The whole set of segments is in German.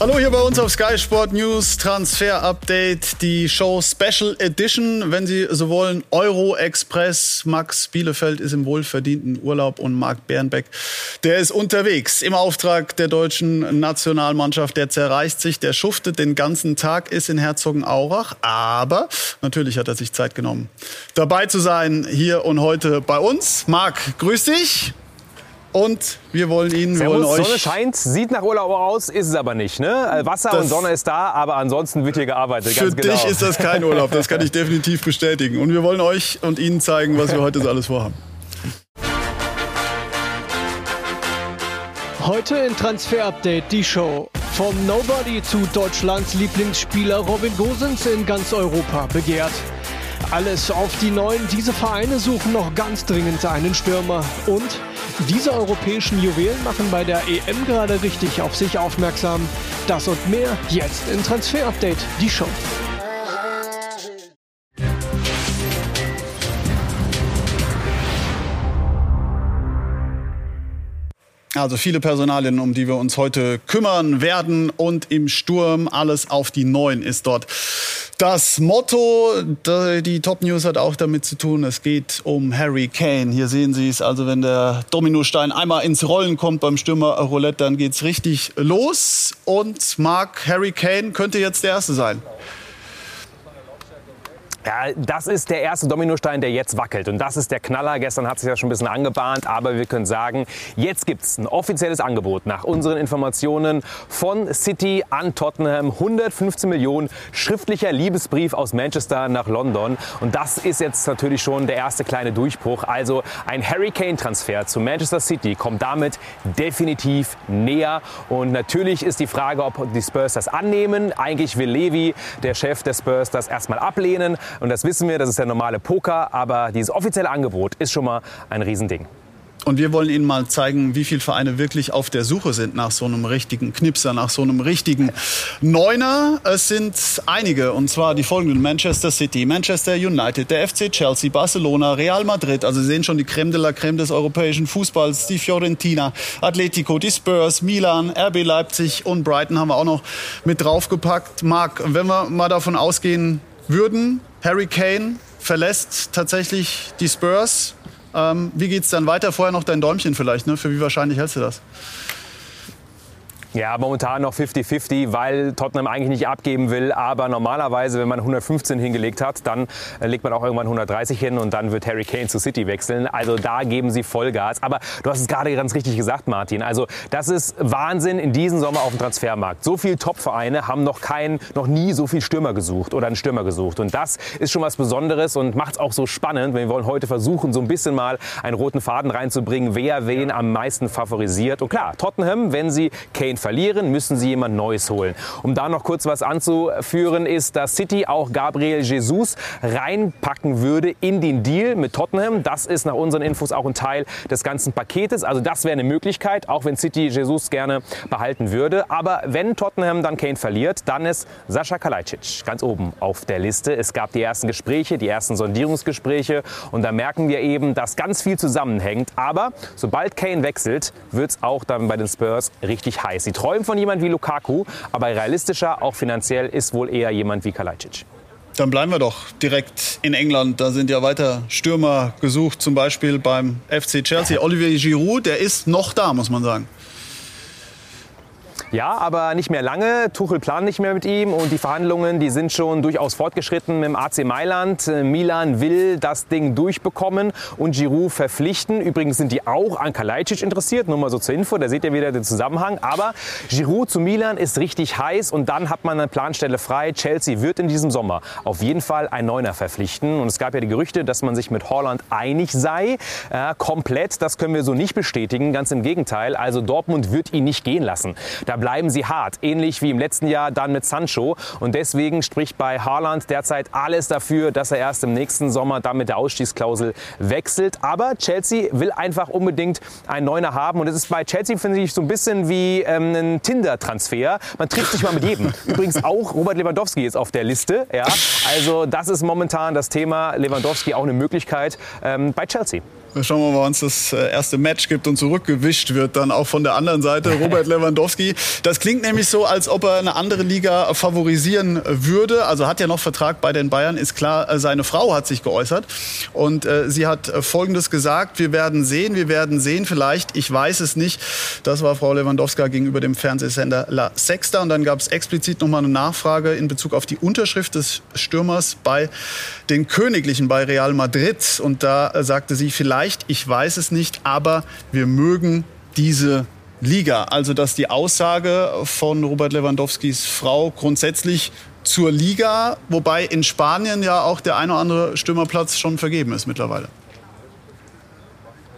Hallo hier bei uns auf Sky Sport News Transfer Update, die Show Special Edition, wenn Sie so wollen, Euro Express. Max Bielefeld ist im wohlverdienten Urlaub und Marc Bernbeck, der ist unterwegs im Auftrag der deutschen Nationalmannschaft. Der zerreißt sich, der schuftet den ganzen Tag, ist in Herzogenaurach, aber natürlich hat er sich Zeit genommen, dabei zu sein hier und heute bei uns. Marc, grüß dich. Und wir wollen Ihnen, wir wollen euch. Sonne scheint, sieht nach Urlaub aus, ist es aber nicht. Ne? Wasser das und Sonne ist da, aber ansonsten wird hier gearbeitet. Für ganz genau. dich ist das kein Urlaub, das kann ich definitiv bestätigen. Und wir wollen euch und Ihnen zeigen, was wir heute so alles vorhaben. Heute in Transfer Update die Show. Vom Nobody zu Deutschlands Lieblingsspieler Robin Gosens in ganz Europa begehrt. Alles auf die Neuen. Diese Vereine suchen noch ganz dringend einen Stürmer. Und diese europäischen Juwelen machen bei der EM gerade richtig auf sich aufmerksam. Das und mehr jetzt in Transfer Update, die Show. Also viele Personalien, um die wir uns heute kümmern werden. Und im Sturm alles auf die Neuen ist dort das Motto. Die Top News hat auch damit zu tun, es geht um Harry Kane. Hier sehen Sie es, also wenn der Dominostein einmal ins Rollen kommt beim Stürmer Roulette, dann geht's richtig los. Und Mark Harry Kane könnte jetzt der Erste sein. Ja, das ist der erste Dominostein, der jetzt wackelt. Und das ist der Knaller. Gestern hat sich ja schon ein bisschen angebahnt. Aber wir können sagen, jetzt gibt es ein offizielles Angebot nach unseren Informationen von City an Tottenham. 115 Millionen schriftlicher Liebesbrief aus Manchester nach London. Und das ist jetzt natürlich schon der erste kleine Durchbruch. Also ein Harry Kane-Transfer zu Manchester City kommt damit definitiv näher. Und natürlich ist die Frage, ob die Spurs das annehmen. Eigentlich will Levi, der Chef der Spurs, das erstmal ablehnen. Und das wissen wir, das ist der normale Poker. Aber dieses offizielle Angebot ist schon mal ein Riesending. Und wir wollen Ihnen mal zeigen, wie viele Vereine wirklich auf der Suche sind nach so einem richtigen Knipser, nach so einem richtigen Neuner. Es sind einige, und zwar die folgenden. Manchester City, Manchester United, der FC Chelsea, Barcelona, Real Madrid. Also Sie sehen schon die Creme de la Creme des europäischen Fußballs. Die Fiorentina, Atletico, die Spurs, Milan, RB Leipzig und Brighton haben wir auch noch mit draufgepackt. Marc, wenn wir mal davon ausgehen würden, Harry Kane verlässt tatsächlich die Spurs. Ähm, wie geht es dann weiter? Vorher noch dein Däumchen vielleicht. Ne? Für wie wahrscheinlich hältst du das? Ja, momentan noch 50-50, weil Tottenham eigentlich nicht abgeben will. Aber normalerweise, wenn man 115 hingelegt hat, dann äh, legt man auch irgendwann 130 hin und dann wird Harry Kane zu City wechseln. Also da geben sie Vollgas. Aber du hast es gerade ganz richtig gesagt, Martin. Also das ist Wahnsinn in diesem Sommer auf dem Transfermarkt. So viele Top-Vereine haben noch keinen, noch nie so viel Stürmer gesucht oder einen Stürmer gesucht. Und das ist schon was Besonderes und macht es auch so spannend. Wir wollen heute versuchen, so ein bisschen mal einen roten Faden reinzubringen, wer wen am meisten favorisiert. Und klar, Tottenham, wenn sie Kane verlieren, müssen sie jemand Neues holen. Um da noch kurz was anzuführen, ist, dass City auch Gabriel Jesus reinpacken würde in den Deal mit Tottenham. Das ist nach unseren Infos auch ein Teil des ganzen Paketes. Also das wäre eine Möglichkeit, auch wenn City Jesus gerne behalten würde. Aber wenn Tottenham dann Kane verliert, dann ist Sascha Kalajdzic ganz oben auf der Liste. Es gab die ersten Gespräche, die ersten Sondierungsgespräche und da merken wir eben, dass ganz viel zusammenhängt. Aber sobald Kane wechselt, wird es auch dann bei den Spurs richtig heiß. Sie träumen von jemand wie Lukaku, aber realistischer, auch finanziell, ist wohl eher jemand wie Kalajdzic. Dann bleiben wir doch direkt in England. Da sind ja weiter Stürmer gesucht, zum Beispiel beim FC Chelsea. Olivier Giroud, der ist noch da, muss man sagen. Ja, aber nicht mehr lange. Tuchel plant nicht mehr mit ihm und die Verhandlungen, die sind schon durchaus fortgeschritten mit dem AC Mailand. Milan will das Ding durchbekommen und Giroud verpflichten. Übrigens sind die auch an Kalajdzic interessiert, nur mal so zur Info, da seht ihr wieder den Zusammenhang. Aber Giroud zu Milan ist richtig heiß und dann hat man eine Planstelle frei. Chelsea wird in diesem Sommer auf jeden Fall einen Neuner verpflichten. Und es gab ja die Gerüchte, dass man sich mit Holland einig sei. Äh, komplett, das können wir so nicht bestätigen, ganz im Gegenteil. Also Dortmund wird ihn nicht gehen lassen. Da bleiben sie hart. Ähnlich wie im letzten Jahr dann mit Sancho. Und deswegen spricht bei Haaland derzeit alles dafür, dass er erst im nächsten Sommer dann mit der Ausstiegsklausel wechselt. Aber Chelsea will einfach unbedingt einen Neuner haben. Und es ist bei Chelsea, finde ich, so ein bisschen wie ähm, ein Tinder-Transfer. Man trifft sich mal mit jedem. Übrigens auch Robert Lewandowski ist auf der Liste. Ja. Also das ist momentan das Thema Lewandowski auch eine Möglichkeit ähm, bei Chelsea. Schauen wir mal, wann es das äh, erste Match gibt und zurückgewischt wird, dann auch von der anderen Seite. Robert Lewandowski. Das klingt nämlich so, als ob er eine andere Liga favorisieren würde. Also hat ja noch Vertrag bei den Bayern, ist klar. Äh, seine Frau hat sich geäußert und äh, sie hat Folgendes gesagt. Wir werden sehen, wir werden sehen. Vielleicht, ich weiß es nicht. Das war Frau Lewandowska gegenüber dem Fernsehsender La Sexta. Und dann gab es explizit nochmal eine Nachfrage in Bezug auf die Unterschrift des Stürmers bei den Königlichen bei Real Madrid. Und da sagte sie, vielleicht, ich weiß es nicht, aber wir mögen diese Liga. Also dass die Aussage von Robert Lewandowskis Frau grundsätzlich zur Liga, wobei in Spanien ja auch der eine oder andere Stürmerplatz schon vergeben ist mittlerweile.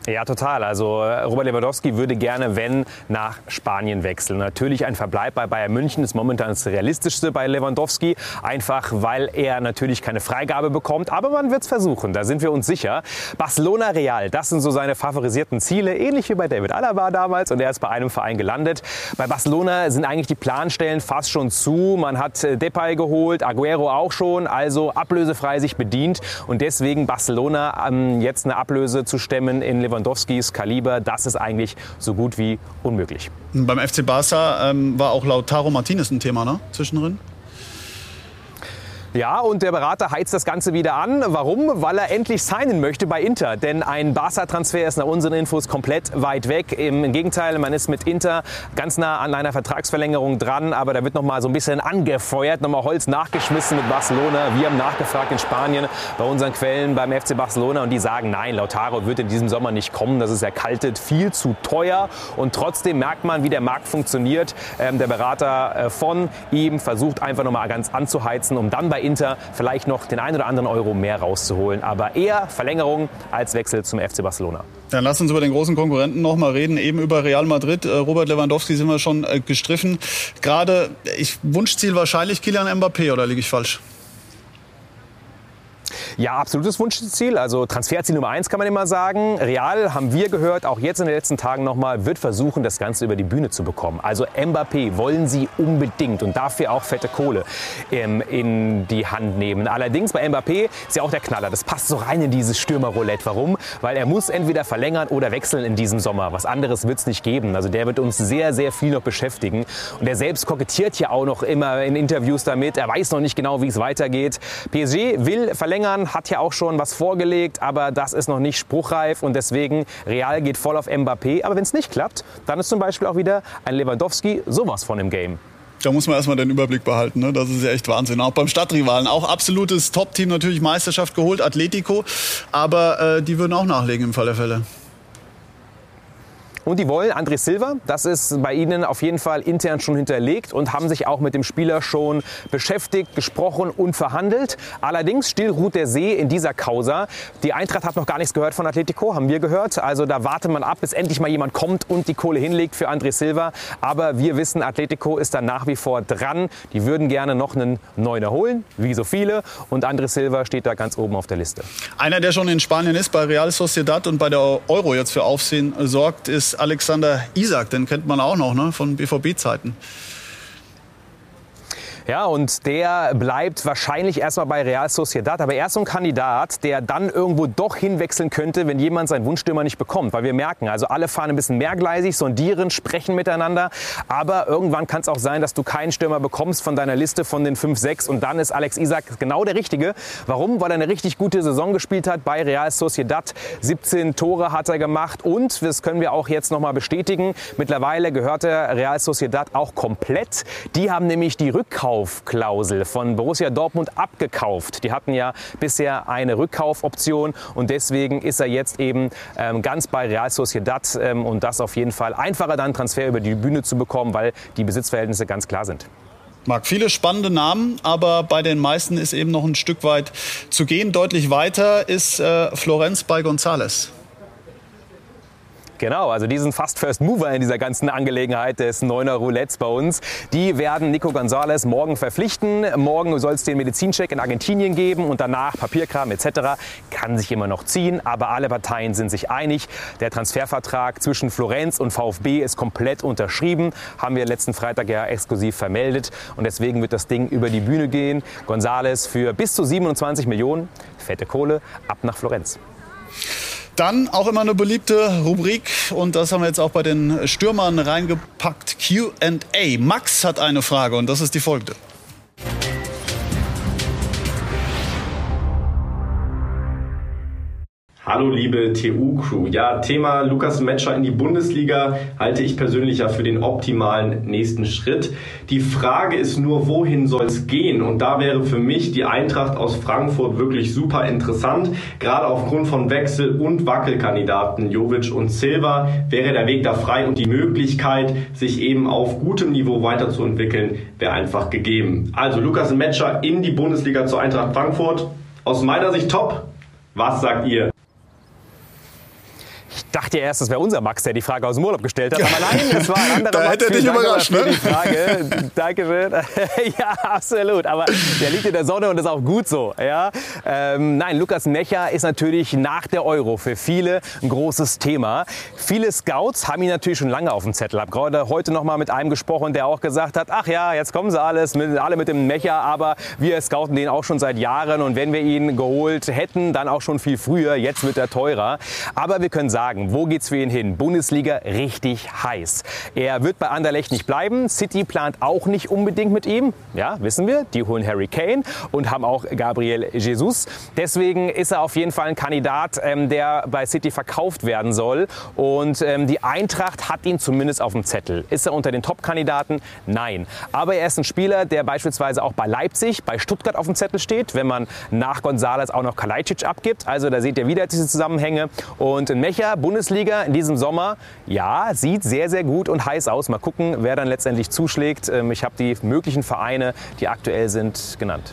Ja, total. Also äh, Robert Lewandowski würde gerne, wenn, nach Spanien wechseln. Natürlich ein Verbleib bei Bayern München ist momentan das Realistischste bei Lewandowski. Einfach, weil er natürlich keine Freigabe bekommt. Aber man wird es versuchen, da sind wir uns sicher. Barcelona Real, das sind so seine favorisierten Ziele. Ähnlich wie bei David Alaba damals. Und er ist bei einem Verein gelandet. Bei Barcelona sind eigentlich die Planstellen fast schon zu. Man hat äh, Depay geholt, Aguero auch schon. Also ablösefrei sich bedient. Und deswegen Barcelona ähm, jetzt eine Ablöse zu stemmen in Lewandowski Lewandowskis Kaliber, das ist eigentlich so gut wie unmöglich. Beim FC Barca ähm, war auch Lautaro Martinez ein Thema, ne? Zwischendrin? Ja, und der Berater heizt das Ganze wieder an. Warum? Weil er endlich signen möchte bei Inter. Denn ein Barca-Transfer ist nach unseren Infos komplett weit weg. Im Gegenteil, man ist mit Inter ganz nah an einer Vertragsverlängerung dran. Aber da wird noch mal so ein bisschen angefeuert, noch mal Holz nachgeschmissen mit Barcelona. Wir haben nachgefragt in Spanien bei unseren Quellen beim FC Barcelona und die sagen, nein, Lautaro wird in diesem Sommer nicht kommen. Das ist erkaltet, viel zu teuer. Und trotzdem merkt man, wie der Markt funktioniert. Ähm, der Berater äh, von ihm versucht einfach noch mal ganz anzuheizen, um dann bei Inter vielleicht noch den einen oder anderen Euro mehr rauszuholen. Aber eher Verlängerung als Wechsel zum FC Barcelona. Dann lass uns über den großen Konkurrenten noch mal reden, eben über Real Madrid. Äh, Robert Lewandowski sind wir schon äh, gestriffen. Gerade, ich Wunschziel wahrscheinlich Kylian Mbappé, oder liege ich falsch? Ja, absolutes Wunschziel. Also Transferziel Nummer eins kann man immer sagen. Real haben wir gehört, auch jetzt in den letzten Tagen nochmal, wird versuchen, das Ganze über die Bühne zu bekommen. Also Mbappé wollen sie unbedingt und dafür auch fette Kohle ähm, in die Hand nehmen. Allerdings bei Mbappé ist ja auch der Knaller. Das passt so rein in dieses Stürmerroulette. Warum? Weil er muss entweder verlängern oder wechseln in diesem Sommer. Was anderes wird es nicht geben. Also der wird uns sehr, sehr viel noch beschäftigen. Und er selbst kokettiert ja auch noch immer in Interviews damit. Er weiß noch nicht genau, wie es weitergeht. PSG will verlängern, hat ja auch schon was vorgelegt, aber das ist noch nicht spruchreif und deswegen Real geht voll auf Mbappé. Aber wenn es nicht klappt, dann ist zum Beispiel auch wieder ein Lewandowski sowas von im Game. Da muss man erstmal den Überblick behalten. Ne? Das ist ja echt Wahnsinn. Auch beim Stadtrivalen. Auch absolutes Top-Team natürlich Meisterschaft geholt, Atletico. Aber äh, die würden auch nachlegen im Fall der Fälle. Und die wollen André Silva, das ist bei ihnen auf jeden Fall intern schon hinterlegt und haben sich auch mit dem Spieler schon beschäftigt, gesprochen und verhandelt. Allerdings still ruht der See in dieser Causa. Die Eintracht hat noch gar nichts gehört von Atletico, haben wir gehört. Also da wartet man ab, bis endlich mal jemand kommt und die Kohle hinlegt für André Silva. Aber wir wissen, Atletico ist da nach wie vor dran. Die würden gerne noch einen Neuner holen, wie so viele. Und André Silva steht da ganz oben auf der Liste. Einer, der schon in Spanien ist, bei Real Sociedad und bei der Euro jetzt für Aufsehen sorgt, ist Alexander Isak, den kennt man auch noch ne, von BVB-Zeiten. Ja, und der bleibt wahrscheinlich erstmal bei Real Sociedad. Aber er ist so ein Kandidat, der dann irgendwo doch hinwechseln könnte, wenn jemand seinen Wunschstürmer nicht bekommt. Weil wir merken, also alle fahren ein bisschen mehrgleisig, sondieren, sprechen miteinander. Aber irgendwann kann es auch sein, dass du keinen Stürmer bekommst von deiner Liste von den 5, 6. Und dann ist Alex Isak genau der Richtige. Warum? Weil er eine richtig gute Saison gespielt hat bei Real Sociedad. 17 Tore hat er gemacht. Und, das können wir auch jetzt nochmal bestätigen, mittlerweile gehört er Real Sociedad auch komplett. Die haben nämlich die Rückkauf Rückkaufklausel von Borussia Dortmund abgekauft. Die hatten ja bisher eine Rückkaufoption und deswegen ist er jetzt eben ähm, ganz bei Real Sociedad ähm, und das auf jeden Fall einfacher dann Transfer über die Bühne zu bekommen, weil die Besitzverhältnisse ganz klar sind. Marc, viele spannende Namen, aber bei den meisten ist eben noch ein Stück weit zu gehen. Deutlich weiter ist äh, Florenz bei González. Genau, also diesen Fast First Mover in dieser ganzen Angelegenheit des Neuner Roulettes bei uns. Die werden Nico González morgen verpflichten. Morgen soll es den Medizincheck in Argentinien geben und danach Papierkram etc. Kann sich immer noch ziehen, aber alle Parteien sind sich einig. Der Transfervertrag zwischen Florenz und VfB ist komplett unterschrieben. Haben wir letzten Freitag ja exklusiv vermeldet und deswegen wird das Ding über die Bühne gehen. González für bis zu 27 Millionen, fette Kohle, ab nach Florenz. Dann auch immer eine beliebte Rubrik und das haben wir jetzt auch bei den Stürmern reingepackt. Q&A. Max hat eine Frage und das ist die folgende. Hallo liebe TU-Crew. Ja, Thema Lukas Metscher in die Bundesliga halte ich persönlich ja für den optimalen nächsten Schritt. Die Frage ist nur, wohin soll es gehen? Und da wäre für mich die Eintracht aus Frankfurt wirklich super interessant. Gerade aufgrund von Wechsel- und Wackelkandidaten Jovic und Silva wäre der Weg da frei und die Möglichkeit, sich eben auf gutem Niveau weiterzuentwickeln, wäre einfach gegeben. Also Lukas Metscher in die Bundesliga zur Eintracht Frankfurt. Aus meiner Sicht top. Was sagt ihr? Ich dachte ja erst, das wäre unser Max, der die Frage aus dem Urlaub gestellt hat. Aber nein, es war ein anderer da Max. hätte er dich überrascht, ne? die Frage. Dankeschön. ja, absolut. Aber der liegt in der Sonne und ist auch gut so. Ja? Ähm, nein, Lukas Mecher ist natürlich nach der Euro für viele ein großes Thema. Viele Scouts haben ihn natürlich schon lange auf dem Zettel. Ich habe gerade heute noch mal mit einem gesprochen, der auch gesagt hat, ach ja, jetzt kommen sie alles, mit, alle mit dem Mecher, aber wir scouten den auch schon seit Jahren und wenn wir ihn geholt hätten, dann auch schon viel früher. Jetzt wird er teurer. Aber wir können sagen, wo geht's für ihn hin? Bundesliga richtig heiß. Er wird bei Anderlecht nicht bleiben. City plant auch nicht unbedingt mit ihm. Ja, wissen wir. Die holen Harry Kane und haben auch Gabriel Jesus. Deswegen ist er auf jeden Fall ein Kandidat, ähm, der bei City verkauft werden soll. Und ähm, die Eintracht hat ihn zumindest auf dem Zettel. Ist er unter den Top-Kandidaten? Nein. Aber er ist ein Spieler, der beispielsweise auch bei Leipzig, bei Stuttgart auf dem Zettel steht, wenn man nach Gonzales auch noch Kalajdzic abgibt. Also da seht ihr wieder diese Zusammenhänge. Und in Mecher, Bundesliga in diesem Sommer, ja, sieht sehr, sehr gut und heiß aus. Mal gucken, wer dann letztendlich zuschlägt. Ähm, Ich habe die möglichen Vereine, die aktuell sind, genannt.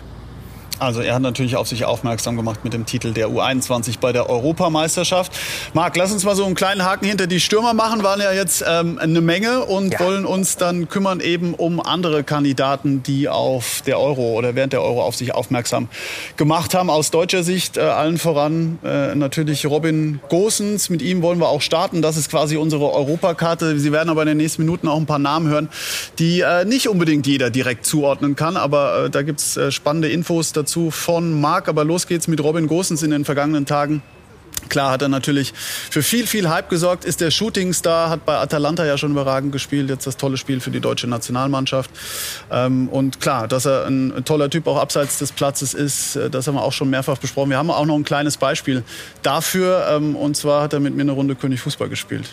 Also er hat natürlich auf sich aufmerksam gemacht mit dem Titel der U21 bei der Europameisterschaft. Marc, lass uns mal so einen kleinen Haken hinter die Stürmer machen. Waren ja jetzt ähm, eine Menge und Ja. wollen uns dann kümmern eben um andere Kandidaten, die auf der Euro oder während der Euro auf sich aufmerksam gemacht haben. Aus deutscher Sicht äh, allen voran äh, natürlich Robin Gosens. Mit ihm wollen wir auch starten. Das ist quasi unsere Europakarte. Sie werden aber in den nächsten Minuten auch ein paar Namen hören, die äh, nicht unbedingt jeder direkt zuordnen kann. Aber äh, da gibt's äh, spannende Infos dazu von Marc. Aber los geht's mit Robin Gosens in den vergangenen Tagen. Klar hat er natürlich für viel, viel Hype gesorgt, ist der Shootingstar, hat bei Atalanta ja schon überragend gespielt, jetzt das tolle Spiel für die deutsche Nationalmannschaft. Ähm, und klar, dass er ein toller Typ auch abseits des Platzes ist, äh, das haben wir auch schon mehrfach besprochen. Wir haben auch noch ein kleines Beispiel dafür, ähm, und zwar hat er mit mir eine Runde König Fußball gespielt.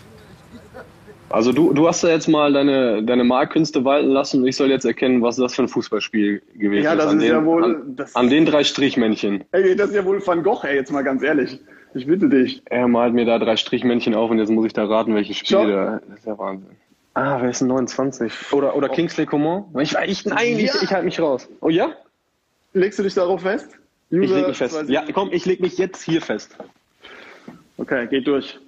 Also du, du hast ja jetzt mal deine, deine Malkünste walten lassen und ich soll jetzt erkennen, was das für ein Fußballspiel gewesen Ja, das ist. An ist den, ja wohl- An, das- an den drei Strichmännchen. Ey, das ist ja wohl Van Gogh, ey, jetzt mal ganz ehrlich. Ich bitte dich. Er malt mir da drei Strichmännchen auf und jetzt muss ich da raten, welches Spiel da. Das ist ja Wahnsinn. Ah, wer ist denn 29? Oder, oder Kingsley Coman? Ich, ich, nein, ich, ich halte mich raus. Oh ja? Legst du dich darauf fest? Ich User leg mich fest. 20. Ja, komm, ich leg mich jetzt hier fest. Okay, geht durch.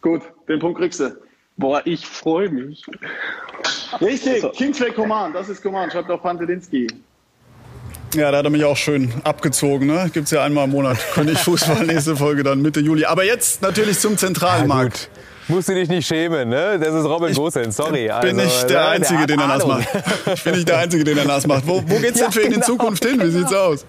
Gut, den Punkt kriegst du. Boah, ich freue mich. Richtig, So. Kingsley Coman, das ist Coman, schreibt auch Pantelinski. Ja, da hat er mich auch schön abgezogen. Ne? Gibt's ja einmal im Monat. König Fußball, nächste Folge dann Mitte Juli. Aber jetzt natürlich zum zentralen Markt. Musst du dich nicht schämen, ne? Das ist Robin Gosens, sorry. bin Also, nicht der ne, Einzige, hat den er nass macht. Ich bin nicht der Einzige, den er nass macht. Wo, wo geht's denn Ja, für ihn in genau, Zukunft hin? Wie sieht's aus?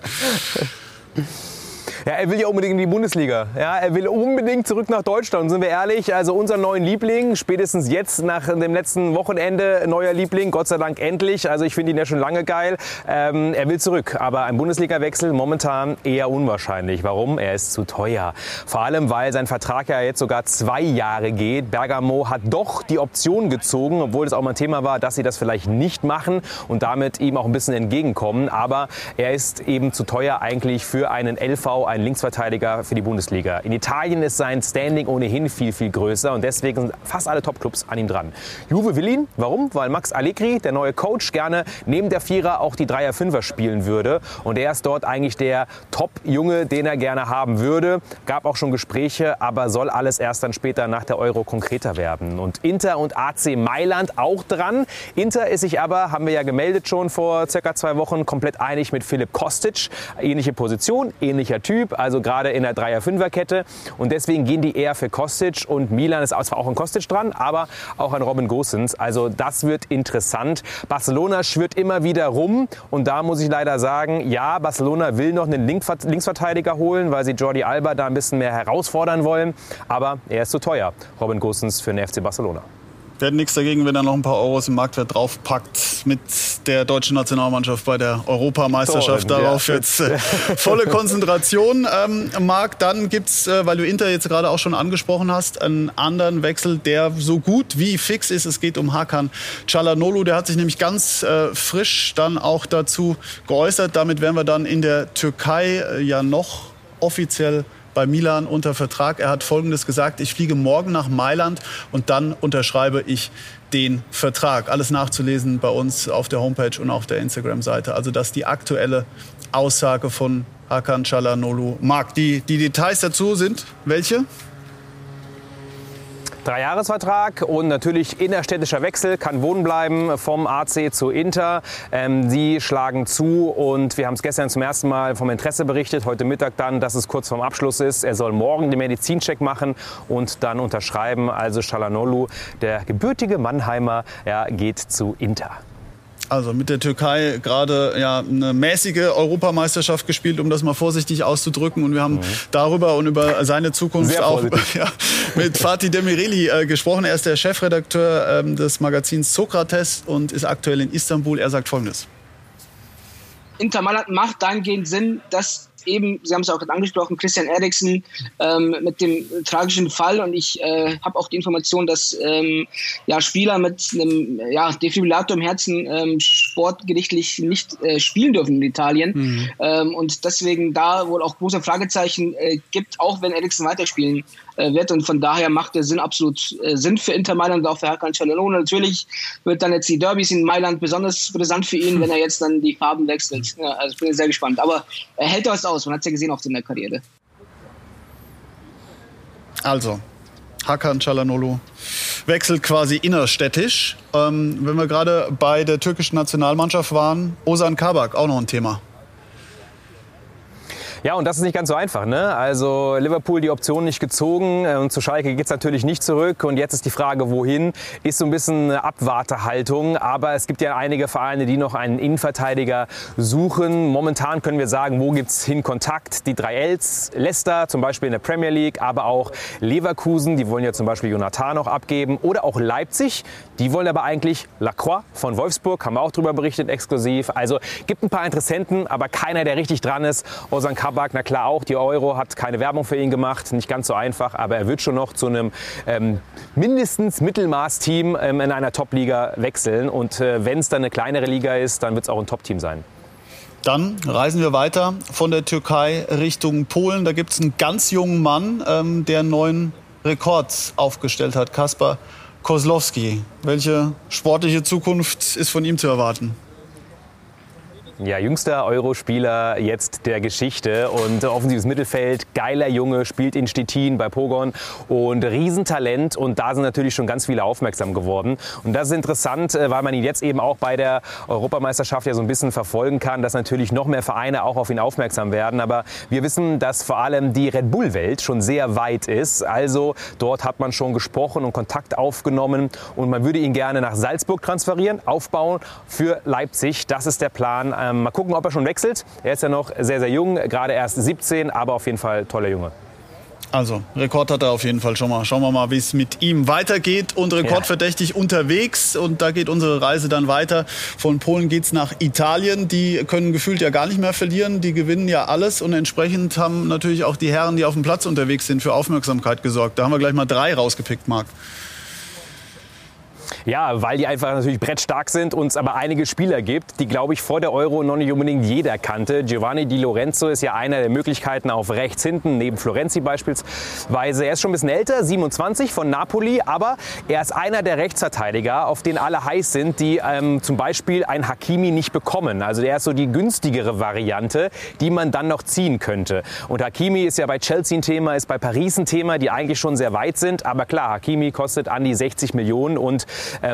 Ja, er will ja unbedingt in die Bundesliga. Ja, er will unbedingt zurück nach Deutschland. Und sind wir ehrlich, also unser neuen Liebling, spätestens jetzt nach dem letzten Wochenende, neuer Liebling, Gott sei Dank endlich. Also ich finde ihn ja schon lange geil. Ähm, er will zurück, aber ein Bundesliga-Wechsel momentan eher unwahrscheinlich. Warum? Er ist zu teuer. Vor allem, weil sein Vertrag ja jetzt sogar zwei Jahre geht. Bergamo hat doch die Option gezogen, obwohl es auch mal ein Thema war, dass sie das vielleicht nicht machen und damit ihm auch ein bisschen entgegenkommen. Aber er ist eben zu teuer eigentlich für einen LV, einen Linksverteidiger für die Bundesliga. In Italien ist sein Standing ohnehin viel, viel größer und deswegen sind fast alle Topclubs an ihm dran. Juve will ihn. Warum? Weil Max Allegri, der neue Coach, gerne neben der Vierer auch die Dreier-Fünfer spielen würde. Und er ist dort eigentlich der Top-Junge, den er gerne haben würde. Gab auch schon Gespräche, aber soll alles erst dann später nach der Euro konkreter werden. Und Inter und AC Mailand auch dran. Inter ist sich aber, haben wir ja gemeldet schon vor circa zwei Wochen, komplett einig mit Philipp Kostic. Ähnliche Position, ähnlicher Typ. Typ, also gerade in der Dreier-Fünfer-Kette. Und deswegen gehen die eher für Kostic. Und Milan ist zwar auch an Kostic dran, aber auch an Robin Gosens. Also das wird interessant. Barcelona schwirrt immer wieder rum. Und da muss ich leider sagen, ja, Barcelona will noch einen Linksverteidiger holen, weil sie Jordi Alba da ein bisschen mehr herausfordern wollen. Aber er ist zu teuer, Robin Gosens für den FC Barcelona. Wir hätten nichts dagegen, wenn er noch ein paar Euros im Marktwert draufpackt mit der deutschen Nationalmannschaft bei der Europameisterschaft. Toren, Darauf ja. jetzt äh, volle Konzentration. Ähm, Marc, dann gibt es, äh, weil du Inter jetzt gerade auch schon angesprochen hast, einen anderen Wechsel, der so gut wie fix ist. Es geht um Hakan Çalhanoğlu. Der hat sich nämlich ganz äh, frisch dann auch dazu geäußert. Damit wären wir dann in der Türkei äh, ja noch offiziell bei Milan unter Vertrag. Er hat Folgendes gesagt, ich fliege morgen nach Mailand und dann unterschreibe ich den Vertrag. Alles nachzulesen bei uns auf der Homepage und auf der Instagram-Seite. Also das ist die aktuelle Aussage von Hakan Çalhanoğlu. Marc, die, die Details dazu sind welche? Dreijahresvertrag und natürlich innerstädtischer Wechsel, kann wohnen bleiben vom AC zu Inter. Ähm, sie schlagen zu und wir haben es gestern zum ersten Mal vom Interesse berichtet, heute Mittag dann, dass es kurz vorm Abschluss ist. Er soll morgen den Medizincheck machen und dann unterschreiben. Also Shalanolu, der gebürtige Mannheimer, er geht zu Inter. Also mit der Türkei gerade ja eine mäßige Europameisterschaft gespielt, um das mal vorsichtig auszudrücken. Und wir haben mhm. darüber und über seine Zukunft auch ja, mit Fatih Demireli äh, gesprochen. Er ist der Chefredakteur ähm, des Magazins Sokrates und ist aktuell in Istanbul. Er sagt Folgendes. Inter Mailand macht dahingehend Sinn, dass eben, Sie haben es auch gerade angesprochen, Christian Eriksen ähm, mit dem tragischen Fall und ich äh, habe auch die Information, dass ähm, ja, Spieler mit einem ja, Defibrillator im Herzen ähm, sportgerichtlich nicht äh, spielen dürfen in Italien mhm. ähm, und deswegen da wohl auch große Fragezeichen äh, gibt, auch wenn Eriksen weiterspielen äh, wird. Und von daher macht der Sinn absolut äh, Sinn für Inter Mailand und auch für Hakan Çalhanoğlu. Natürlich wird dann jetzt die Derbys in Mailand besonders brisant für ihn, wenn er jetzt dann die Farben wechselt. Ja, also ich bin sehr gespannt. Aber er hält das aus. Man hat es ja gesehen auch in der Karriere. Also, Hakan Çalhanoğlu wechselt quasi innerstädtisch. Ähm, wenn wir gerade bei der türkischen Nationalmannschaft waren, Osan Kabak, auch noch ein Thema. Ja, und das ist nicht ganz so einfach. Ne? Also Liverpool die Option nicht gezogen äh, und zu Schalke geht es natürlich nicht zurück. Und jetzt ist die Frage, wohin? Ist so ein bisschen eine Abwartehaltung. Aber es gibt ja einige Vereine, die noch einen Innenverteidiger suchen. Momentan können wir sagen, wo gibt es hin Kontakt? Die drei Ls, Leicester zum Beispiel in der Premier League, aber auch Leverkusen, die wollen ja zum Beispiel Jonathan noch abgeben. Oder auch Leipzig, die wollen aber eigentlich Lacroix von Wolfsburg, haben wir auch darüber berichtet exklusiv. Also gibt ein paar Interessenten, aber keiner, der richtig dran ist. Ozan Kabak, na klar auch, die Euro hat keine Werbung für ihn gemacht, nicht ganz so einfach, aber er wird schon noch zu einem ähm, mindestens Mittelmaß-Team ähm, in einer Top-Liga wechseln. Und äh, wenn es dann eine kleinere Liga ist, dann wird es auch ein Top-Team sein. Dann reisen wir weiter von der Türkei Richtung Polen. Da gibt es einen ganz jungen Mann, ähm, der einen neuen Rekord aufgestellt hat, Kaspar Kozlowski. Welche sportliche Zukunft ist von ihm zu erwarten? Ja, jüngster Eurospieler jetzt der Geschichte und offensives Mittelfeld, geiler Junge, spielt in Stettin bei Pogon und Riesentalent und da sind natürlich schon ganz viele aufmerksam geworden. Und das ist interessant, äh, weil man ihn jetzt eben auch bei der Europameisterschaft ja so ein bisschen verfolgen kann, dass natürlich noch mehr Vereine auch auf ihn aufmerksam werden. Aber wir wissen, dass vor allem die Red Bull-Welt schon sehr weit ist. Also dort hat man schon gesprochen und Kontakt aufgenommen und man würde ihn gerne nach Salzburg transferieren, aufbauen für Leipzig. Das ist der Plan ähm, mal gucken, ob er schon wechselt. Er ist ja noch sehr, sehr jung, gerade erst 17, aber auf jeden Fall toller Junge. Also, Rekord hat er auf jeden Fall schon mal. Schauen wir mal, wie es mit ihm weitergeht. Und rekordverdächtig ja. unterwegs. Und da geht unsere Reise dann weiter. Von Polen geht es nach Italien. Die können gefühlt ja gar nicht mehr verlieren. Die gewinnen ja alles. Und entsprechend haben natürlich auch die Herren, die auf dem Platz unterwegs sind, für Aufmerksamkeit gesorgt. Da haben wir gleich mal drei rausgepickt, Marc. Ja, weil die einfach natürlich brettstark sind und es aber einige Spieler gibt, die, glaube ich, vor der Euro noch nicht unbedingt jeder kannte. Giovanni Di Lorenzo ist ja einer der Möglichkeiten auf rechts hinten, neben Florenzi beispielsweise. Er ist schon ein bisschen älter, 27 von Napoli, aber er ist einer der Rechtsverteidiger, auf den alle heiß sind, die ähm, zum Beispiel ein Hakimi nicht bekommen. Also der ist so die günstigere Variante, die man dann noch ziehen könnte. Und Hakimi ist ja bei Chelsea ein Thema, ist bei Paris ein Thema, die eigentlich schon sehr weit sind. Aber klar, Hakimi kostet an die 60 Millionen und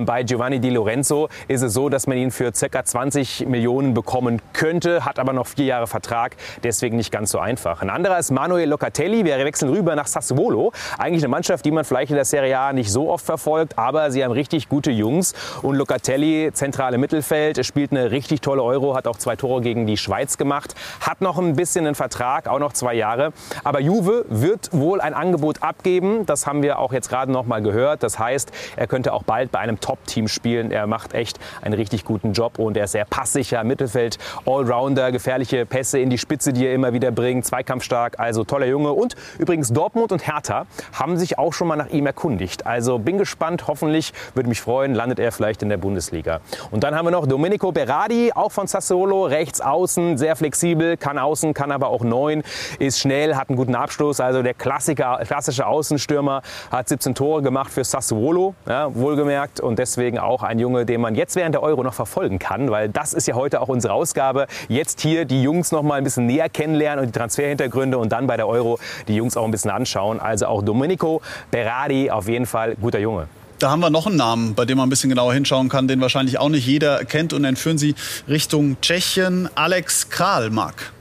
bei Giovanni Di Lorenzo ist es so, dass man ihn für ca. 20 Millionen bekommen könnte, hat aber noch vier Jahre Vertrag, deswegen nicht ganz so einfach. Ein anderer ist Manuel Locatelli. Wir wechseln rüber nach Sassuolo. Eigentlich eine Mannschaft, die man vielleicht in der Serie A nicht so oft verfolgt, aber sie haben richtig gute Jungs. Und Locatelli, zentrale Mittelfeld, spielt eine richtig tolle Euro, hat auch zwei Tore gegen die Schweiz gemacht, hat noch ein bisschen einen Vertrag, auch noch zwei Jahre. Aber Juve wird wohl ein Angebot abgeben. Das haben wir auch jetzt gerade noch mal gehört. Das heißt, er könnte auch bald bei einem Top-Team spielen. Er macht echt einen richtig guten Job und er ist sehr passsicher, Mittelfeld, Allrounder, gefährliche Pässe in die Spitze, die er immer wieder bringt, zweikampfstark, also toller Junge. Und übrigens Dortmund und Hertha haben sich auch schon mal nach ihm erkundigt. Also bin gespannt, hoffentlich, würde mich freuen, landet er vielleicht in der Bundesliga. Und dann haben wir noch Domenico Berardi, auch von Sassuolo, rechts außen, sehr flexibel, kann außen, kann aber auch neun, ist schnell, hat einen guten Abschluss, also der Klassiker, klassische Außenstürmer, hat 17 Tore gemacht für Sassuolo, ja, wohlgemerkt, und deswegen auch ein Junge, den man jetzt während der Euro noch verfolgen kann, weil das ist ja heute auch unsere Ausgabe. Jetzt hier die Jungs noch mal ein bisschen näher kennenlernen und die Transferhintergründe und dann bei der Euro die Jungs auch ein bisschen anschauen. Also auch Domenico Berardi auf jeden Fall guter Junge. Da haben wir noch einen Namen, bei dem man ein bisschen genauer hinschauen kann, den wahrscheinlich auch nicht jeder kennt. Und dann führen Sie Richtung Tschechien. Alex Kral, Marc.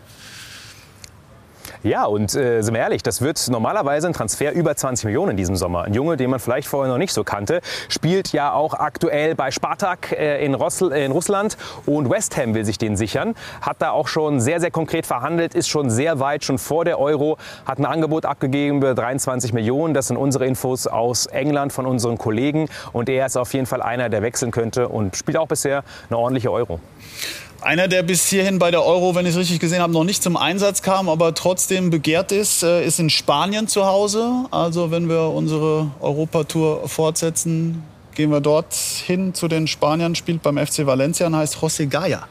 Ja, und äh, sind wir ehrlich, das wird normalerweise ein Transfer über 20 Millionen in diesem Sommer. Ein Junge, den man vielleicht vorher noch nicht so kannte, spielt ja auch aktuell bei Spartak äh, in, Rossl in Russland und West Ham will sich den sichern. Hat da auch schon sehr, sehr konkret verhandelt, ist schon sehr weit, schon vor der Euro, hat ein Angebot abgegeben über 23 Millionen. Das sind unsere Infos aus England von unseren Kollegen und er ist auf jeden Fall einer, der wechseln könnte und spielt auch bisher eine ordentliche Euro. Einer, der bis hierhin bei der Euro, wenn ich es richtig gesehen habe, noch nicht zum Einsatz kam, aber trotzdem begehrt ist, äh, ist in Spanien zu Hause. Also wenn wir unsere Europatour fortsetzen, gehen wir dort hin zu den Spaniern, spielt beim FC Valencia und heißt José Gaya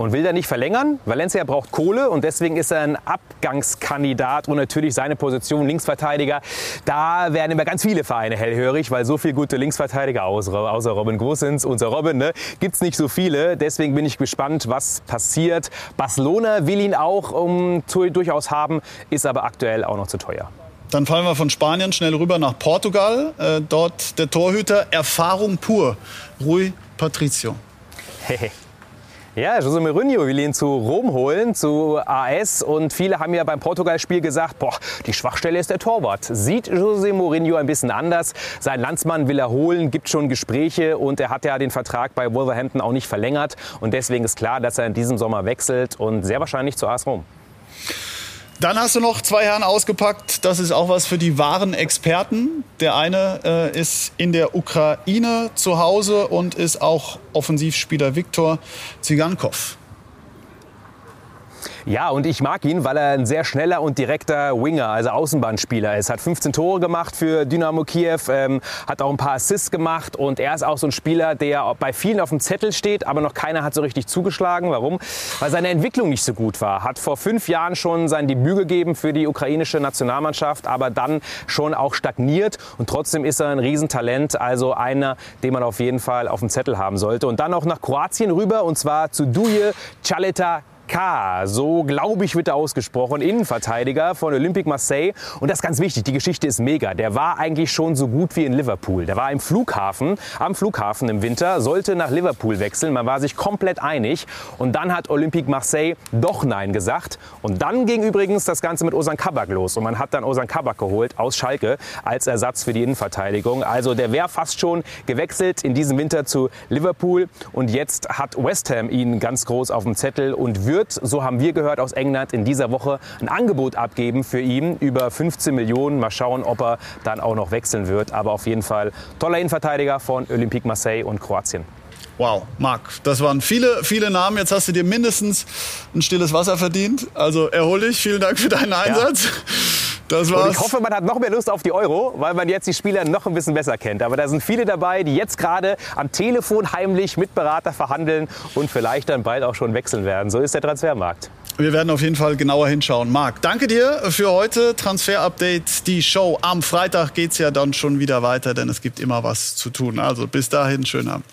und will da nicht verlängern. Valencia braucht Kohle und deswegen ist er ein Abgangskandidat und natürlich seine Position Linksverteidiger. Da werden immer ganz viele Vereine hellhörig, weil so viele gute Linksverteidiger außer, außer Robin Gosens, unser Robin, ne, gibt es nicht so viele. Deswegen bin ich gespannt, was passiert. Barcelona will ihn auch um, durchaus haben, ist aber aktuell auch noch zu teuer. Dann fallen wir von Spanien schnell rüber nach Portugal. Äh, dort der Torhüter, Erfahrung pur, Rui Patricio. Hehe. Ja, José Mourinho will ihn zu Rom holen, zu AS. Und viele haben ja beim Portugal-Spiel gesagt, boah, die Schwachstelle ist der Torwart. Sieht José Mourinho ein bisschen anders. Sein Landsmann will er holen, gibt schon Gespräche und er hat ja den Vertrag bei Wolverhampton auch nicht verlängert. Und deswegen ist klar, dass er in diesem Sommer wechselt und sehr wahrscheinlich zu AS Rom. Dann hast du noch zwei Herren ausgepackt. Das ist auch was für die wahren Experten. Der eine äh, ist in der Ukraine zu Hause und ist auch Offensivspieler Viktor Zigankov. Ja, und ich mag ihn, weil er ein sehr schneller und direkter Winger, also Außenbahnspieler ist. Hat 15 Tore gemacht für Dynamo Kiew, ähm, hat auch ein paar Assists gemacht und er ist auch so ein Spieler, der bei vielen auf dem Zettel steht, aber noch keiner hat so richtig zugeschlagen. Warum? Weil seine Entwicklung nicht so gut war. Hat vor fünf Jahren schon sein Debüt gegeben für die ukrainische Nationalmannschaft, aber dann schon auch stagniert und trotzdem ist er ein Riesentalent, also einer, den man auf jeden Fall auf dem Zettel haben sollte. Und dann auch nach Kroatien rüber und zwar zu Duje Caleta K. So, glaube ich, wird er ausgesprochen. Innenverteidiger von Olympique Marseille. Und das ist ganz wichtig. Die Geschichte ist mega. Der war eigentlich schon so gut wie in Liverpool. Der war im Flughafen, am Flughafen im Winter, sollte nach Liverpool wechseln. Man war sich komplett einig. Und dann hat Olympique Marseille doch Nein gesagt. Und dann ging übrigens das Ganze mit Osan Kabak los. Und man hat dann Osan Kabak geholt aus Schalke als Ersatz für die Innenverteidigung. Also der wäre fast schon gewechselt in diesem Winter zu Liverpool. Und jetzt hat West Ham ihn ganz groß auf dem Zettel und wird wird, so haben wir gehört aus England, in dieser Woche ein Angebot abgeben für ihn über 15 Millionen. Mal schauen, ob er dann auch noch wechseln wird. Aber auf jeden Fall toller Innenverteidiger von Olympique Marseille und Kroatien. Wow, Marc, das waren viele, viele Namen. Jetzt hast du dir mindestens ein stilles Wasser verdient. Also erhol dich. Vielen Dank für deinen Einsatz. Ja. Das war's. Und ich hoffe, man hat noch mehr Lust auf die Euro, weil man jetzt die Spieler noch ein bisschen besser kennt. Aber da sind viele dabei, die jetzt gerade am Telefon heimlich mit Berater verhandeln und vielleicht dann bald auch schon wechseln werden. So ist der Transfermarkt. Wir werden auf jeden Fall genauer hinschauen. Marc, danke dir für heute. Transfer Update, die Show. Am Freitag geht es ja dann schon wieder weiter, denn es gibt immer was zu tun. Also bis dahin, schönen Abend.